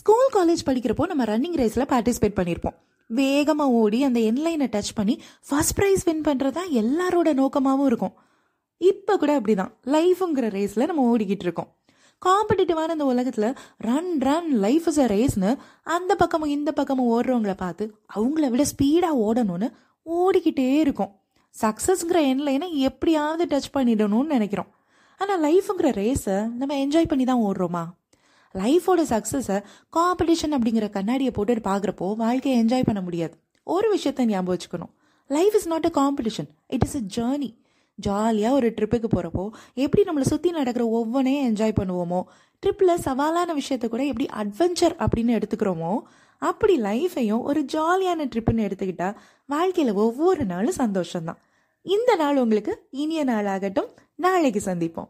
School college படிக்கிறப்போ நம்ம running ரேஸில் பார்ட்டிசிபேட் பண்ணியிருப்போம் வேகமாக ஓடி அந்த என்லைனை டச் பண்ணி ஃபர்ஸ்ட் ப்ரைஸ் வின் பண்ணுறது தான் எல்லாரோட நோக்கமாகவும் இருக்கும். இப்போ கூட அப்படிதான். லைஃபுங்கிற ரேஸில் நம்ம ஓடிக்கிட்டு இருக்கோம். காம்படிட்டிவான இந்த உலகத்தில் run run life is a ரேஸ்னு அந்த பக்கமும் இந்த பக்கமும் ஓடுறவங்கள பார்த்து அவங்கள விட ஸ்பீடாக ஓடணும்னு ஓடிக்கிட்டே இருக்கும். சக்ஸஸ்ங்கிற என்லைனை எப்படியாவது டச் பண்ணிடணும்னு நினைக்கிறோம். ஆனால் லைஃபுங்கிற ரேஸை நம்ம என்ஜாய் பண்ணி தான் ஓடுறோமா? லைஃபோட சக்ஸஸை காம்படிஷன் அப்படிங்கிற கண்ணாடியை போட்டுட்டு பார்க்குறப்போ வாழ்க்கையை என்ஜாய் பண்ண முடியாது. ஒரு விஷயத்த ஞாபகம் வச்சுக்கணும். Life is not a competition it is a journey ஜாலியாக ஒரு ட்ரிப்புக்கு போகிறப்போ எப்படி நம்மளை சுற்றி நடக்கிற ஒவ்வொன்றையும் என்ஜாய் பண்ணுவோமோ ட்ரிப்பில் சவாலான விஷயத்த கூட எப்படி அட்வென்ச்சர் அப்படின்னு எடுத்துக்கிறோமோ அப்படி லைஃபையும் ஒரு ஜாலியான ட்ரிப்புன்னு எடுத்துக்கிட்டால் வாழ்க்கையில் ஒவ்வொரு நாளும் சந்தோஷம்தான். இந்த நாள் உங்களுக்கு இனிய நாளாகட்டும். நாளைக்கு சந்திப்போம்.